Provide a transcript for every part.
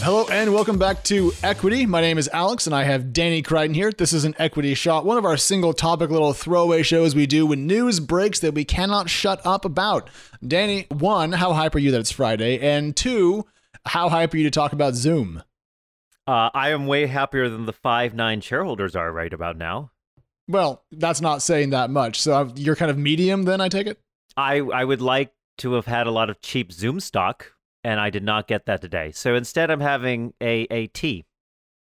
Hello and welcome back to Equity. My name is Alex and I have Danny Crichton here. This is an Equity Shot, one of our single topic little throwaway shows we do when news breaks that we cannot shut up about. Danny, one, how hype are you that it's Friday? And two, how hype are you to talk about Zoom? Uh, I am way happier than the five nine shareholders are right about now. Well, that's not saying that much. So you're kind of medium then, I take it? I, I would like to have had a lot of cheap Zoom stock, and I did not get that today. So instead, I'm having a, a tea.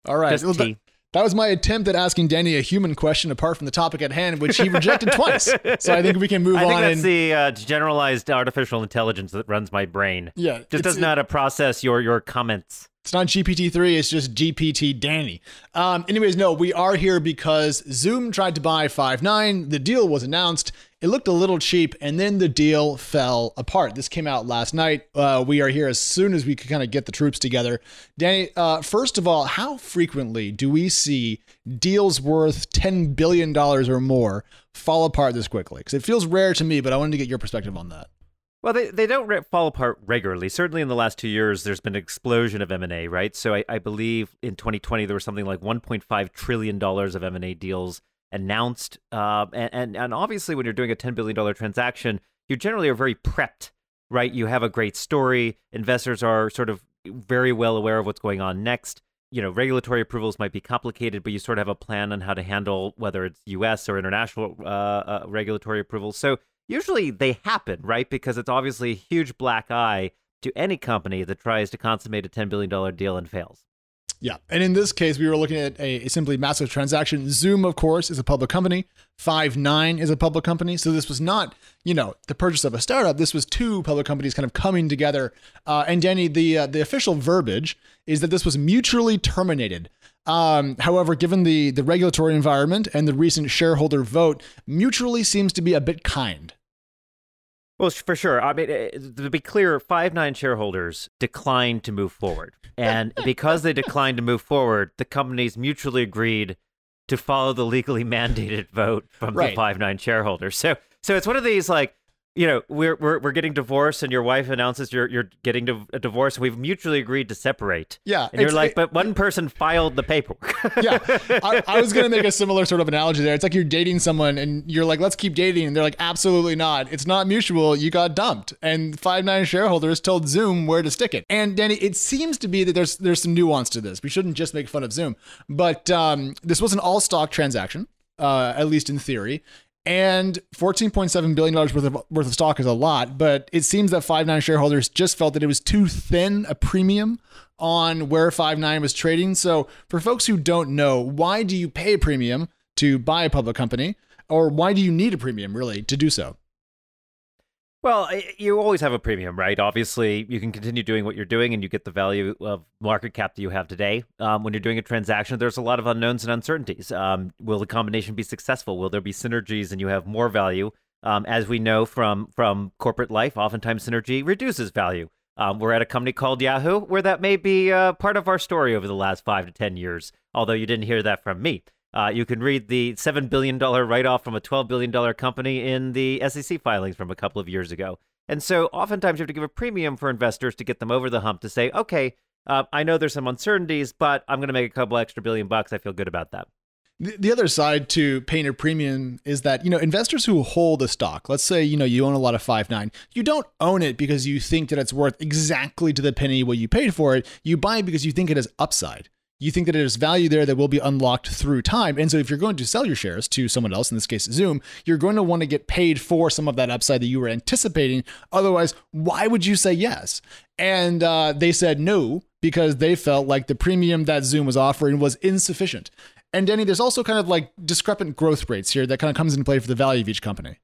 All right. Well, tea. that, that was my attempt at asking Danny a human question apart from the topic at hand, which he rejected twice. So I think we can move I think on. that's and, the uh, generalized artificial intelligence that runs my brain. yeah, Just doesn't know how to process your, your comments. It's not GPT-3, it's just GPT Danny. Um, anyways, no, we are here because Zoom tried to buy Five9. The deal was announced. It looked a little cheap, and then the deal fell apart. This came out last night. Uh, we are here as soon as we could kind of get the troops together. Danny, uh, first of all, how frequently do we see deals worth $10 billion or more fall apart this quickly? Because it feels rare to me, but I wanted to get your perspective on that. Well, they, they don't re- fall apart regularly. Certainly in the last two years, there's been an explosion of M&A, right? So I, I believe in 2020, there was something like $1.5 trillion of M&A deals announced. Uh, and, and, and obviously, when you're doing a $10 billion transaction, you generally are very prepped, right? You have a great story. Investors are sort of very well aware of what's going on next. You know, regulatory approvals might be complicated, but you sort of have a plan on how to handle whether it's U.S. or international uh, uh, regulatory approvals. So usually they happen, right? Because it's obviously a huge black eye to any company that tries to consummate a $10 billion deal and fails. Yeah. And in this case, we were looking at a, simply massive transaction. Zoom, of course, is a public company. Five9 is a public company. So this was not, you know, the purchase of a startup. This was two public companies kind of coming together. Uh, and Danny, the uh, the official verbiage is that this was mutually terminated. Um, however, given the the regulatory environment and the recent shareholder vote, mutually seems to be a bit kind. Well, for sure. I mean, eh, to be clear, Five Nine shareholders declined to move forward, and because they declined to move forward, the companies mutually agreed to follow the legally mandated vote from Right. the Five Nine shareholders. So, so it's one of these like, you know, we're we're we're getting divorced, and your wife announces you're you're getting a divorce. We've mutually agreed to separate. Yeah, and you're like, but one person filed the paperwork. yeah, I, I was gonna make a similar sort of analogy there. It's like you're dating someone and you're like, "Let's keep dating," and they're like, "Absolutely not. It's not mutual. You got dumped." And Five Nine shareholders told Zoom where to stick it. And Danny, it seems to be that there's there's some nuance to this. We shouldn't just make fun of Zoom, but um, this was an all stock transaction, uh, at least in theory. And $14.7 billion worth of, worth of stock is a lot, but it seems that Five9 shareholders just felt that it was too thin a premium on where Five9 was trading. So, for folks who don't know, why do you pay a premium to buy a public company? Or why do you need a premium, really, to do so? Well, you always have a premium, right? Obviously, you can continue doing what you're doing and you get the value of market cap that you have today. Um, when you're doing a transaction, there's a lot of unknowns and uncertainties. Um, will the combination be successful? Will there be synergies and you have more value? Um, as we know from from corporate life, oftentimes synergy reduces value. Um, we're at a company called Yahoo, where that may be uh, part of our story over the last five to ten years. Although you didn't hear that from me. Uh, you can read the $7 billion write off from a $12 billion company in the SEC filings from a couple of years ago. And so oftentimes you have to give a premium for investors to get them over the hump to say, okay, uh, I know there's some uncertainties, but I'm going to make a couple extra billion bucks. I feel good about that. The the other side to paying a premium is that, you know, investors who hold a stock, let's say, you know, you own a lot of Five9, you don't own it because you think that it's worth exactly to the penny what you paid for it. You buy it because you think it has upside. You think that there's value there that will be unlocked through time. And so if you're going to sell your shares to someone else, in this case Zoom, you're going to want to get paid for some of that upside that you were anticipating. Otherwise, why would you say yes? And uh, they said no because they felt like the premium that Zoom was offering was insufficient. And Danny, there's also kind of like discrepant growth rates here that kind of comes into play for the value of each company.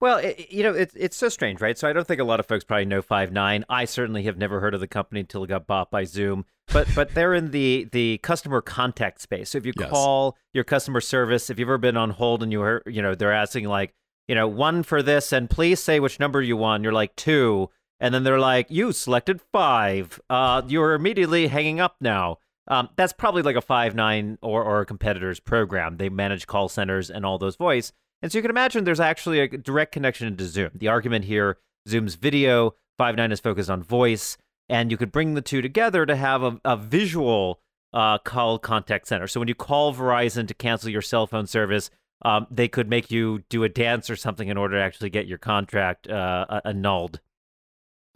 Well, it, you know, it's it's so strange, right? So I don't think a lot of folks probably know Five Nine. I certainly have never heard of the company until it got bought by Zoom. But but they're in the the customer contact space. So if you Yes. call your customer service, if you've ever been on hold and you heard, you know, they're asking like, you know, one for this, and please say which number you want. You're like two, and then they're like, you selected five. Uh, you're immediately hanging up now. Um, that's probably like a five nine or or a competitor's program. They manage call centers and all those voice. And so you can imagine there's actually a direct connection into Zoom. The argument here, Zoom's video, Five9 is focused on voice. And you could bring the two together to have a, a visual uh, call contact center. So when you call Verizon to cancel your cell phone service, um, they could make you do a dance or something in order to actually get your contract uh, annulled.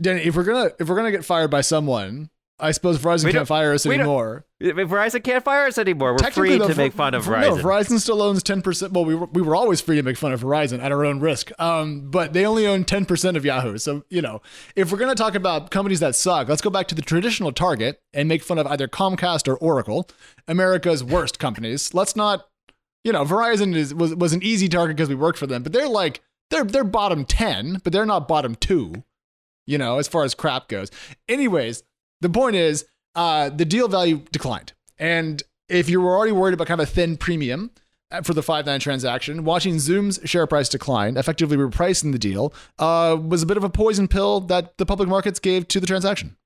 Danny, if we're gonna if we're gonna get fired by someone, I suppose Verizon can't fire us anymore. Verizon can't fire us anymore. We're free though, to make fun of Verizon. No, Verizon still owns ten percent. Well, we were, we were always free to make fun of Verizon at our own risk. Um, but they only own ten percent of Yahoo. So you know, if we're gonna talk about companies that suck, let's go back to the traditional target and make fun of either Comcast or Oracle, America's worst companies. Let's not, you know, Verizon is was was an easy target because we worked for them, but they're like they're they're bottom ten, but they're not bottom two. You know, as far as crap goes. Anyways, the point is, uh, the deal value declined. And if you were already worried about kind of a thin premium uh, for the 5 9 transaction, watching Zoom's share price decline, effectively repricing the deal, uh, was a bit of a poison pill that the public markets gave to the transaction.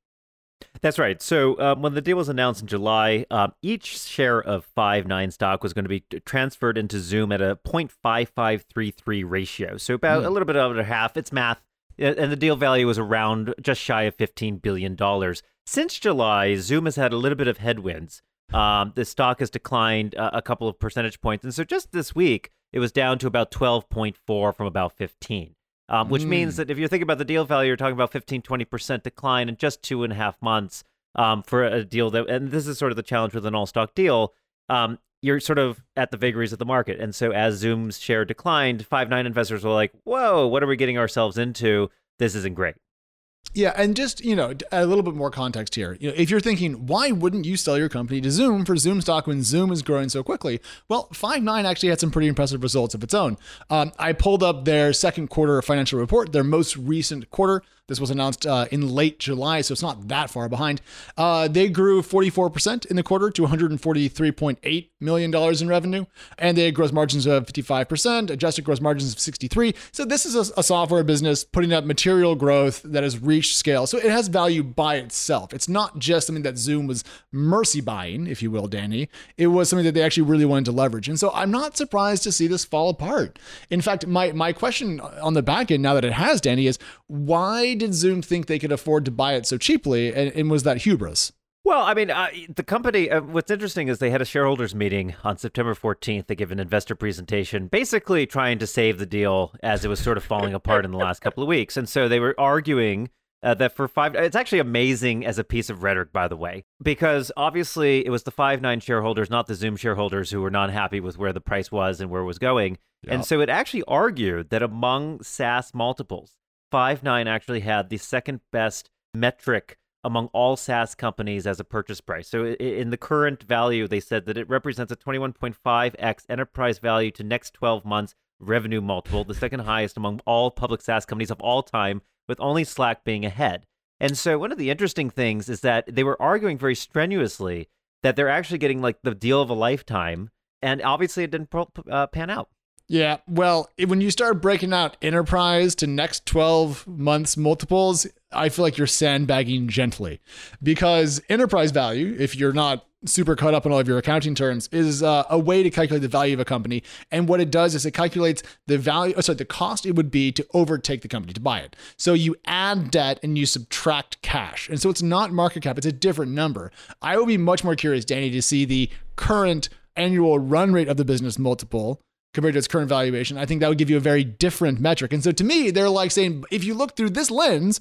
That's right. So um, when the deal was announced in July, um, each share of five nine stock was going to be transferred into Zoom at a 0.5533 ratio. So about a little bit over half. It's math. And the deal value was around just shy of $15 billion. Since July, Zoom has had a little bit of headwinds. Um, the stock has declined uh, a couple of percentage points. And so just this week, it was down to about 12.4 from about 15. Um, which means that if you're thinking about the deal value, you're talking about 15, 20% decline in just two and a half months um, for a deal that, and this is sort of the challenge with an all stock deal. Um, you're sort of at the vagaries of the market. And so as Zoom's share declined, five nine investors were like, whoa, what are we getting ourselves into? This isn't great. Yeah, and just you know, a little bit more context here. You know, if you're thinking, why wouldn't you sell your company to Zoom for Zoom stock when Zoom is growing so quickly? Well, Five Nine actually had some pretty impressive results of its own. Um, I pulled up their second quarter financial report, their most recent quarter. This was announced uh, in late July, so it's not that far behind. Uh, they grew 44% in the quarter to 143.8 million dollars in revenue, and they had gross margins of 55%, adjusted gross margins of 63. So this is a, a software business putting up material growth that has reached scale. So it has value by itself. It's not just something that Zoom was mercy buying, if you will, Danny. It was something that they actually really wanted to leverage. And so I'm not surprised to see this fall apart. In fact, my my question on the back end now that it has, Danny, is why did Zoom think they could afford to buy it so cheaply? And, and was that hubris? Well, I mean, uh, the company, uh, what's interesting is they had a shareholders meeting on September 14th. They gave an investor presentation, basically trying to save the deal as it was sort of falling apart in the last couple of weeks. And so they were arguing uh, that for five, it's actually amazing as a piece of rhetoric, by the way, because obviously it was the five nine shareholders, not the Zoom shareholders, who were not happy with where the price was and where it was going. And so it actually argued that among SaaS multiples, five nine actually had the second best metric among all SaaS companies as a purchase price. So in the current value, they said that it represents a 21.5x enterprise value to next 12 months revenue multiple, the second highest among all public SaaS companies of all time, with only Slack being ahead. And so one of the interesting things is that they were arguing very strenuously that they're actually getting like the deal of a lifetime, and obviously it didn't uh, pan out. Yeah, well, when you start breaking out enterprise to next 12 months multiples, I feel like you're sandbagging gently because enterprise value, if you're not super caught up in all of your accounting terms, is uh, a way to calculate the value of a company. And what it does is it calculates the value, oh, sorry, the cost it would be to overtake the company to buy it. So you add debt and you subtract cash. And so it's not market cap, it's a different number. I would be much more curious, Danny, to see the current annual run rate of the business multiple compared to its current valuation, I think that would give you a very different metric. And so to me, they're like saying, if you look through this lens,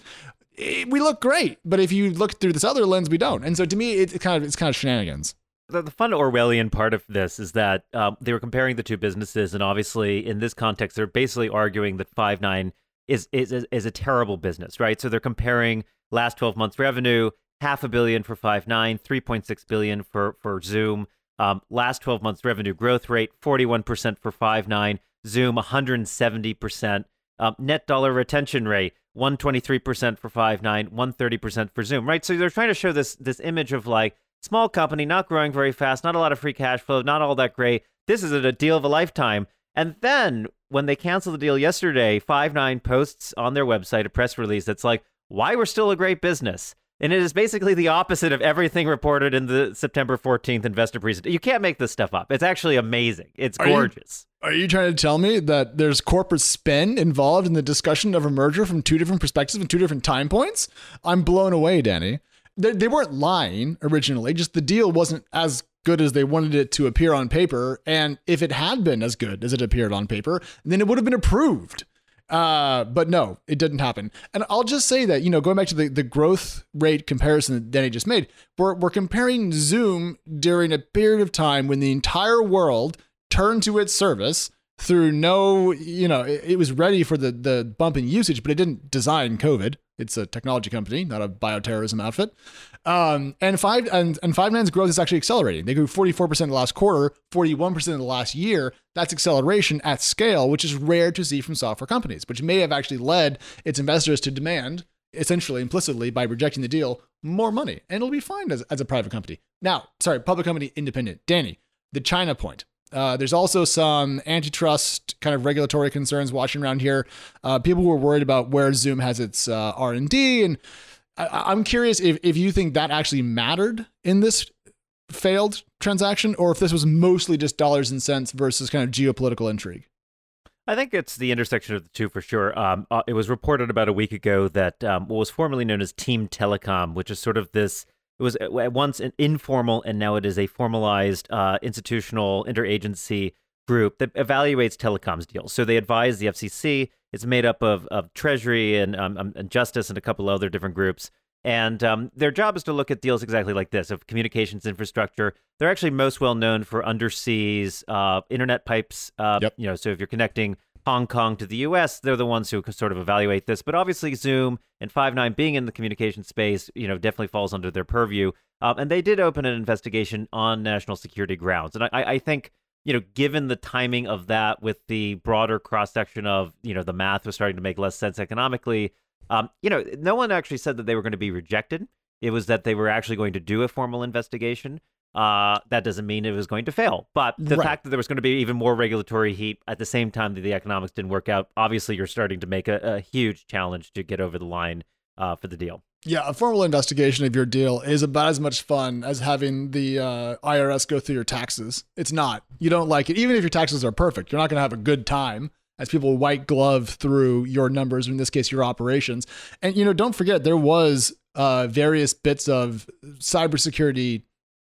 eh, we look great, but if you look through this other lens, we don't. And so to me, it's kind of it's kind of shenanigans. The, the fun Orwellian part of this is that um, they were comparing the two businesses, and obviously, in this context, they're basically arguing that Five Nine is is is, is a terrible business, right? So they're comparing last twelve months revenue, half a billion for Five Nine, three point six billion for for Zoom. Um, last twelve months revenue growth rate, forty one percent for Five Nine, Zoom, one hundred seventy percent. Um, net dollar retention rate, 123% for Five9, 130% for Zoom, right? So they're trying to show this this image of like small company, not growing very fast, not a lot of free cash flow, not all that great. This is a deal of a lifetime. And then when they cancel the deal yesterday, Five9 posts on their website a press release that's like, why we're still a great business. And it is basically the opposite of everything reported in the September 14th investor presentation. You can't make this stuff up. It's actually amazing. It's Are you- gorgeous. Are you trying to tell me that there's corporate spin involved in the discussion of a merger from two different perspectives and two different time points? I'm blown away, Danny. They, they weren't lying originally, just the deal wasn't as good as they wanted it to appear on paper. And if it had been as good as it appeared on paper, then it would have been approved. Uh, but no, it didn't happen. And I'll just say that, you know, going back to the, the growth rate comparison that Danny just made, we're, we're comparing Zoom during a period of time when the entire world turned to its service through no, you know, it, it was ready for the, the bump in usage, but it didn't design COVID. It's a technology company, not a bioterrorism outfit. Um, and five and, and five nine's growth is actually accelerating. They grew 44% in the last quarter, 41% in the last year. That's acceleration at scale, which is rare to see from software companies, which may have actually led its investors to demand, essentially implicitly by rejecting the deal, more money. And it'll be fine as, as a private company. Now, sorry, public company independent. Danny, the China point. Uh, there's also some antitrust kind of regulatory concerns watching around here. Uh, people were worried about where Zoom has its uh, R&D, and I- I'm curious if, if you think that actually mattered in this failed transaction, or if this was mostly just dollars and cents versus kind of geopolitical intrigue. I think it's the intersection of the two for sure. Um, uh, it was reported about a week ago that um, what was formerly known as Team Telecom, which is sort of this, it was at once an informal and now it is a formalized uh, institutional interagency group that evaluates telecoms deals. So they advise the FCC. It's made up of, of Treasury and, um, um, and Justice and a couple other different groups. And um, their job is to look at deals exactly like this of communications infrastructure. They're actually most well known for underseas uh, internet pipes. Uh, Yep. You know, so if you're connecting Hong Kong to the U.S., they're the ones who sort of evaluate this. But obviously, Zoom and Five9 being in the communication space, you know, definitely falls under their purview. Um, and they did open an investigation on national security grounds. And I, I think, you know, given the timing of that with the broader cross section of, you know, the math was starting to make less sense economically, um, you know, no one actually said that they were going to be rejected. It was that they were actually going to do a formal investigation. Uh, that doesn't mean it was going to fail. But the Right. fact that there was going to be even more regulatory heat at the same time that the economics didn't work out, obviously you're starting to make a, a huge challenge to get over the line uh, for the deal. Yeah, a formal investigation of your deal is about as much fun as having the uh, IRS go through your taxes. It's not. You don't like it. Even if your taxes are perfect, you're not going to have a good time as people white glove through your numbers, or in this case, your operations. And, you know, don't forget, there was uh, various bits of cybersecurity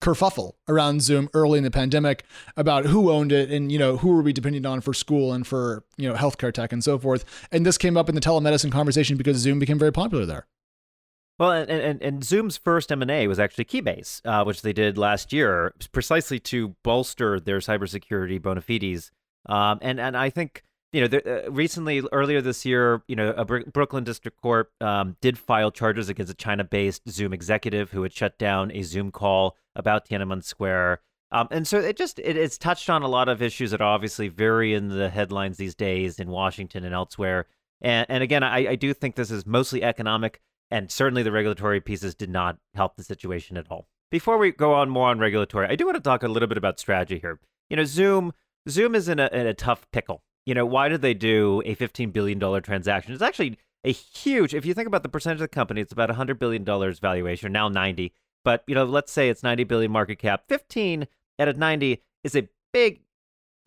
kerfuffle around Zoom early in the pandemic about who owned it and you know who were we depending on for school and for you know healthcare tech and so forth. And this came up in the telemedicine conversation because Zoom became very popular there. Well, and, and, and Zoom's first M&A was actually Keybase, uh, which they did last year precisely to bolster their cybersecurity bona fides. Um, and, and I think, you know, there, uh, recently, earlier this year, you know, a Br- Brooklyn District Court um, did file charges against a China-based Zoom executive who had shut down a Zoom call about Tiananmen Square. Um, and so it just it, it's touched on a lot of issues that are obviously very in the headlines these days in Washington and elsewhere. And, and again, I, I do think this is mostly economic, and certainly the regulatory pieces did not help the situation at all. Before we go on more on regulatory, I do want to talk a little bit about strategy here. You know, Zoom Zoom is in a, in a tough pickle. You know, why did they do a $15 billion transaction? It's actually a huge, if you think about the percentage of the company, it's about $100 billion valuation, now 90. But, you know, let's say it's 90 billion market cap. 15 out of 90 is a big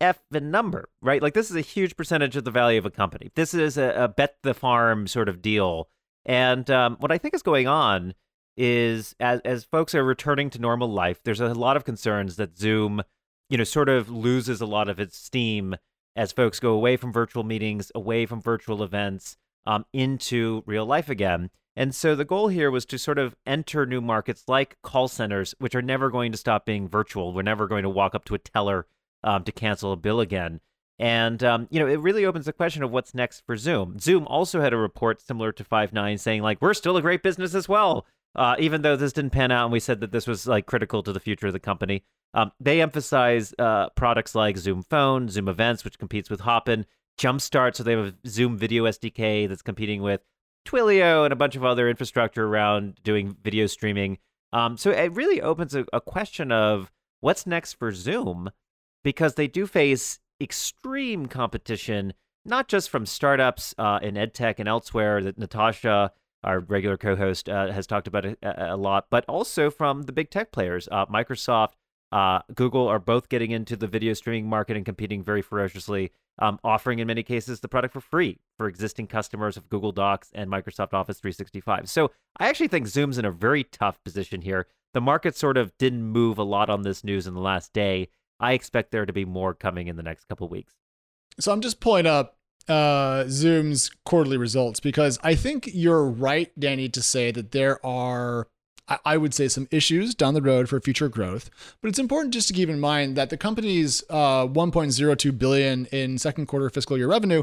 effing number, right? Like this is a huge percentage of the value of a company. This is a, a bet the farm sort of deal. And um, what I think is going on is as as folks are returning to normal life, there's a lot of concerns that Zoom, you know, sort of loses a lot of its steam as folks go away from virtual meetings, away from virtual events, um, into real life again. And so the goal here was to sort of enter new markets like call centers, which are never going to stop being virtual. We're never going to walk up to a teller um, to cancel a bill again. And um, you know, it really opens the question of what's next for Zoom. Zoom also had a report similar to Five Nine saying like we're still a great business as well, uh, even though this didn't pan out, and we said that this was like critical to the future of the company. Um, they emphasize uh, products like Zoom Phone, Zoom Events, which competes with Hopin, Jumpstart, so they have a Zoom Video SDK that's competing with Twilio and a bunch of other infrastructure around doing video streaming. Um, so it really opens a, a question of what's next for Zoom because they do face extreme competition, not just from startups uh, in edtech and elsewhere that Natasha our regular co-host, uh, has talked about a, a, lot, but also from the big tech players. Uh, Microsoft, uh, Google are both getting into the video streaming market and competing very ferociously, um, offering in many cases the product for free for existing customers of Google Docs and Microsoft Office 365. So I actually think Zoom's in a very tough position here. The market sort of didn't move a lot on this news in the last day. I expect there to be more coming in the next couple weeks. So I'm just pulling up uh, Zoom's quarterly results because I think you're right, Danny, to say that there are, I would say, some issues down the road for future growth. But it's important just to keep in mind that the company's uh, 1.02 billion in second quarter fiscal year revenue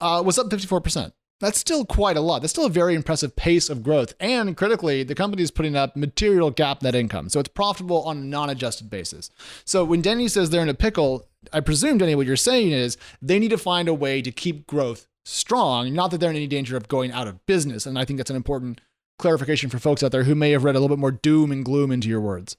uh, was up 54 percent. That's still quite a lot. That's still a very impressive pace of growth. And critically, the company is putting up material GAAP net income. So it's profitable on a non adjusted basis. So when Denny says they're in a pickle, I presume, Denny, what you're saying is they need to find a way to keep growth strong, not that they're in any danger of going out of business. And I think that's an important clarification for folks out there who may have read a little bit more doom and gloom into your words.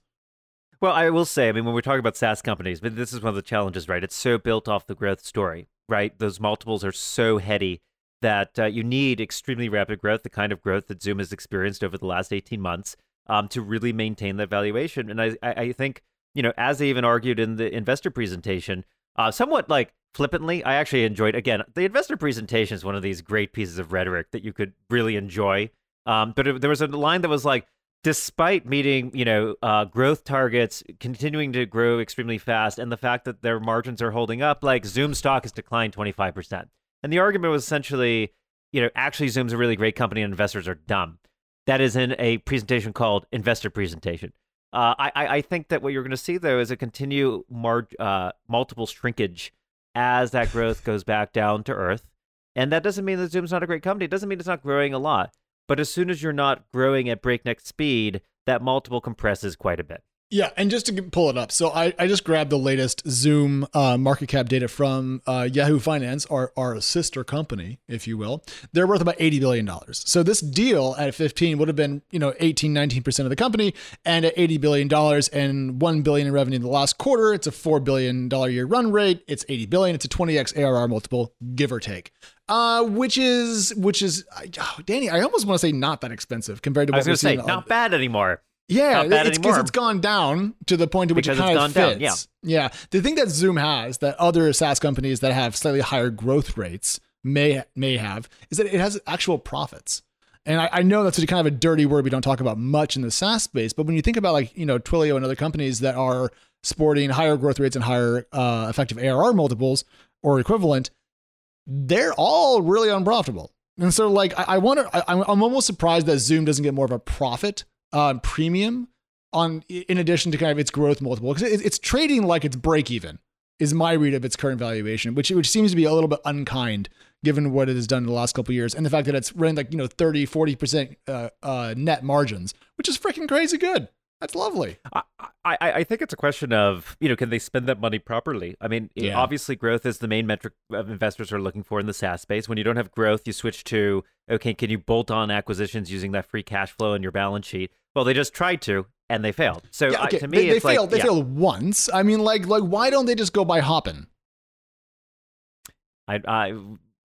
Well, I will say, I mean, when we're talking about SaaS companies, but this is one of the challenges, right? It's so built off the growth story, right? Those multiples are so heady that uh, you need extremely rapid growth, the kind of growth that Zoom has experienced over the last 18 months, um, to really maintain that valuation. And I, I think, you know, as they even argued in the investor presentation, uh, somewhat like flippantly, I actually enjoyed, again, the investor presentation is one of these great pieces of rhetoric that you could really enjoy. Um, but it, there was a line that was like, despite meeting, you know, uh, growth targets, continuing to grow extremely fast, and the fact that their margins are holding up, like Zoom stock has declined 25%. And the argument was essentially, you know, actually Zoom's a really great company and investors are dumb. That is in a presentation called Investor Presentation. Uh, I, I think that what you're going to see though is a continue mar- uh, multiple shrinkage as that growth goes back down to earth. And that doesn't mean that Zoom's not a great company. It doesn't mean it's not growing a lot. But as soon as you're not growing at breakneck speed, that multiple compresses quite a bit. Yeah, and just to pull it up, so I, I just grabbed the latest Zoom uh, market cap data from uh, Yahoo Finance, our, our sister company, if you will. They're worth about $80 billion. So this deal at 15 would have been, you know, 18, 19% of the company, and at $80 billion and $1 billion in revenue in the last quarter, it's a $4 billion year run rate. It's 80 billion. It's a 20x ARR multiple, give or take. Uh, which is, which is, oh, Danny, I almost want to say not that expensive compared to what I was going to say, not bad anymore. Yeah, it's because it's gone down to the point to which because it kind of fits. Down, yeah. yeah, the thing that Zoom has that other SaaS companies that have slightly higher growth rates may may have is that it has actual profits. And I, I know that's kind of a dirty word we don't talk about much in the SaaS space, but when you think about like you know Twilio and other companies that are sporting higher growth rates and higher uh, effective ARR multiples or equivalent, they're all really unprofitable. And so like I, I wonder, I, I'm almost surprised that Zoom doesn't get more of a profit uh, premium on in addition to kind of its growth multiple because it's trading like it's break even is my read of its current valuation which which seems to be a little bit unkind given what it has done in the last couple years and the fact that it's running like you know 30 40% uh, uh, net margins which is freaking crazy good that's lovely. I, I, I, think it's a question of, you know, can they spend that money properly? I mean, yeah. obviously, growth is the main metric of investors are looking for in the SaaS space. When you don't have growth, you switch to, okay, can you bolt on acquisitions using that free cash flow in your balance sheet? Well, they just tried to and they failed. So yeah, okay. uh, to me, they, they failed. Like, they yeah. failed once. I mean, like, like why don't they just go buy Hopin? I, I,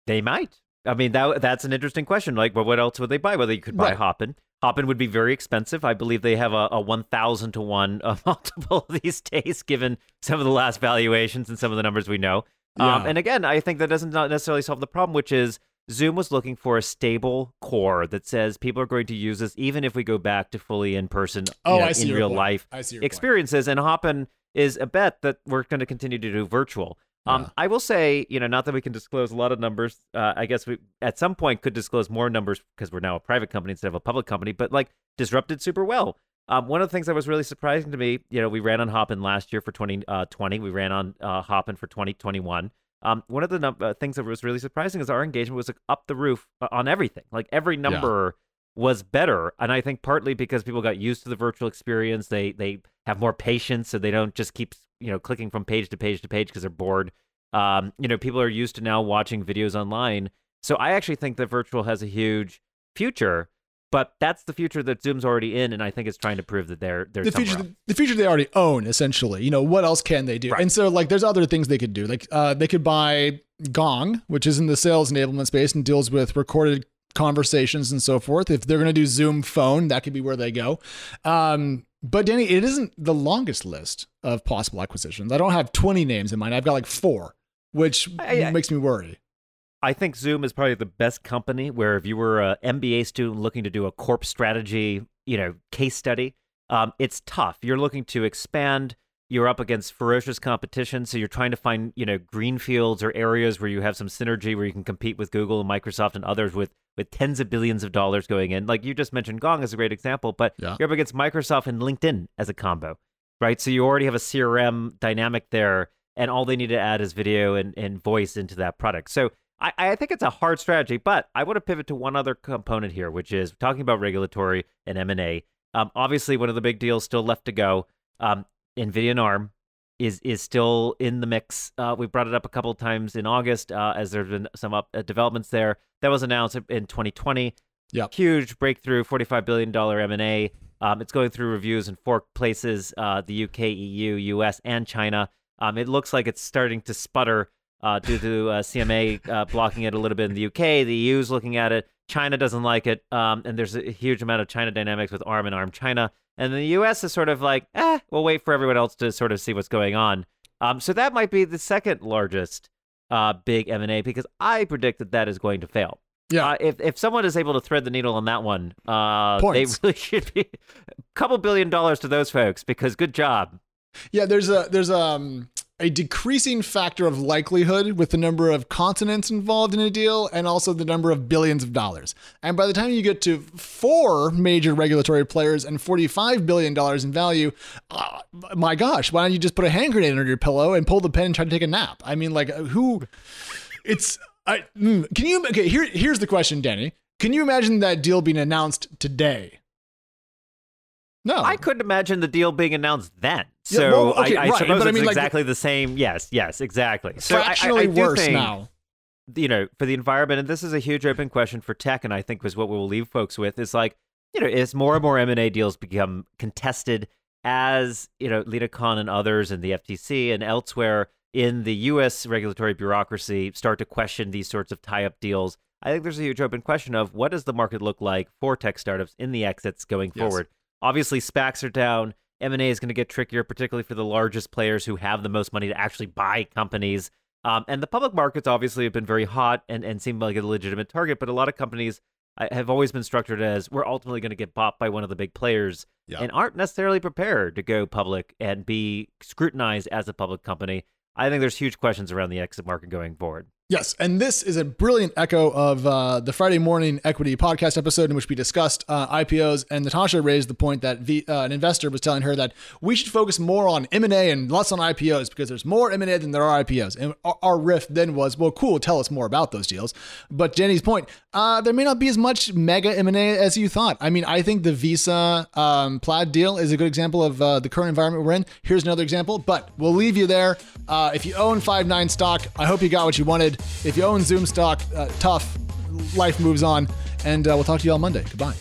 they might. I mean, that that's an interesting question. Like, well, what else would they buy? Well, they could buy right. Hopin. Hopin would be very expensive. I believe they have a, a 1,000 to 1 multiple these days, given some of the last valuations and some of the numbers we know. Um, yeah. Um, and again, I think that doesn't not necessarily solve the problem, which is Zoom was looking for a stable core that says people are going to use this even if we go back to fully in person, oh, know, in real life experiences. Point. And Hopin is a bet that we're going to continue to do virtual. Um, yeah. I will say, you know, not that we can disclose a lot of numbers. Uh, I guess we at some point could disclose more numbers because we're now a private company instead of a public company. But like disrupted super well. Um, one of the things that was really surprising to me, you know, we ran on Hopin last year for 2020. Uh, we ran on uh, Hopin for 2021. Um, one of the num- uh, things that was really surprising is our engagement was like, up the roof uh, on everything. Like every number yeah. Was better, and I think partly because people got used to the virtual experience, they they have more patience, so they don't just keep you know clicking from page to page to page because they're bored. Um, you know, people are used to now watching videos online, so I actually think that virtual has a huge future. But that's the future that Zoom's already in, and I think it's trying to prove that they're they're the future. The, the, future they already own, essentially. You know, what else can they do? Right. And so, like, there's other things they could do. Like, uh, they could buy Gong, which is in the sales enablement space and deals with recorded conversations and so forth. If they're going to do Zoom phone, that could be where they go. Um, but Danny, it isn't the longest list of possible acquisitions. I don't have 20 names in mind. I've got like four, which I, I, makes me worry. I think Zoom is probably the best company where if you were an MBA student looking to do a corp strategy, you know, case study, um, it's tough. You're looking to expand. You're up against ferocious competition, so you're trying to find, you know, greenfields or areas where you have some synergy where you can compete with Google and Microsoft and others with with tens of billions of dollars going in. Like you just mentioned, Gong is a great example, but yeah. you're up against Microsoft and LinkedIn as a combo, right? So you already have a CRM dynamic there, and all they need to add is video and, and voice into that product. So I, I think it's a hard strategy, but I want to pivot to one other component here, which is talking about regulatory and M&A. Um, obviously, one of the big deals still left to go. Um, NVIDIA and ARM is is still in the mix. Uh, we brought it up a couple of times in August uh, as there's been some up, uh, developments there. That was announced in 2020. Yeah, huge breakthrough, 45 billion dollar M&A. Um, it's going through reviews in four places: uh, the UK, EU, US, and China. Um, it looks like it's starting to sputter uh, due to uh, CMA blocking it a little bit in the UK. The EU is looking at it. China doesn't like it, um, and there's a huge amount of China dynamics with ARM and ARM China. And the U.S. is sort of like, eh, we'll wait for everyone else to sort of see what's going on. Um, so that might be the second largest uh, big M&A because I predict that that is going to fail. Yeah. Uh, if if someone is able to thread the needle on that one, uh, they really should be a couple billion dollars to those folks because good job. Yeah, there's a there's um a decreasing factor of likelihood with the number of continents involved in a deal and also the number of billions of dollars. And by the time you get to four major regulatory players and $45 billion in value, uh, my gosh, why don't you just put a hand grenade under your pillow and pull the pen and try to take a nap? I mean, like, who? It's. I, mm, can you. Okay, here, here's the question, Danny. Can you imagine that deal being announced today? No. I couldn't imagine the deal being announced then. So yeah, well, okay, I, I right. suppose but it's I mean, exactly like, the same. Yes, yes, exactly. So fractionally I, I, worse think, now. You know, for the environment, and this is a huge open question for tech, and I think was what we'll leave folks with is like, you know, as more and more M and A deals become contested, as you know, Lina Khan and others, and the FTC and elsewhere in the U.S. regulatory bureaucracy start to question these sorts of tie-up deals. I think there's a huge open question of what does the market look like for tech startups in the exits going yes. forward. Obviously, SPACs are down. M&A is going to get trickier, particularly for the largest players who have the most money to actually buy companies. Um, and the public markets obviously have been very hot and, and seem like a legitimate target, but a lot of companies uh, have always been structured as we're ultimately going to get bought by one of the big players yeah. and aren't necessarily prepared to go public and be scrutinized as a public company. I think there's huge questions around the exit market going forward. Yes, and this is a brilliant echo of uh, the Friday morning equity podcast episode in which we discussed uh, IPOs. And Natasha raised the point that v, uh, an investor was telling her that we should focus more on M and A and less on IPOs because there's more M and A than there are IPOs. And our, our, riff then was, well, cool, tell us more about those deals. But Jenny's point, uh, there may not be as much mega M and A as you thought. I mean, I think the Visa um, Plaid deal is a good example of uh, the current environment we're in. Here's another example, but we'll leave you there. Uh, if you own Five Nine stock, I hope you got what you wanted. If you own Zoom stock, uh, tough. Life moves on. And uh, we'll talk to you all Monday. Goodbye.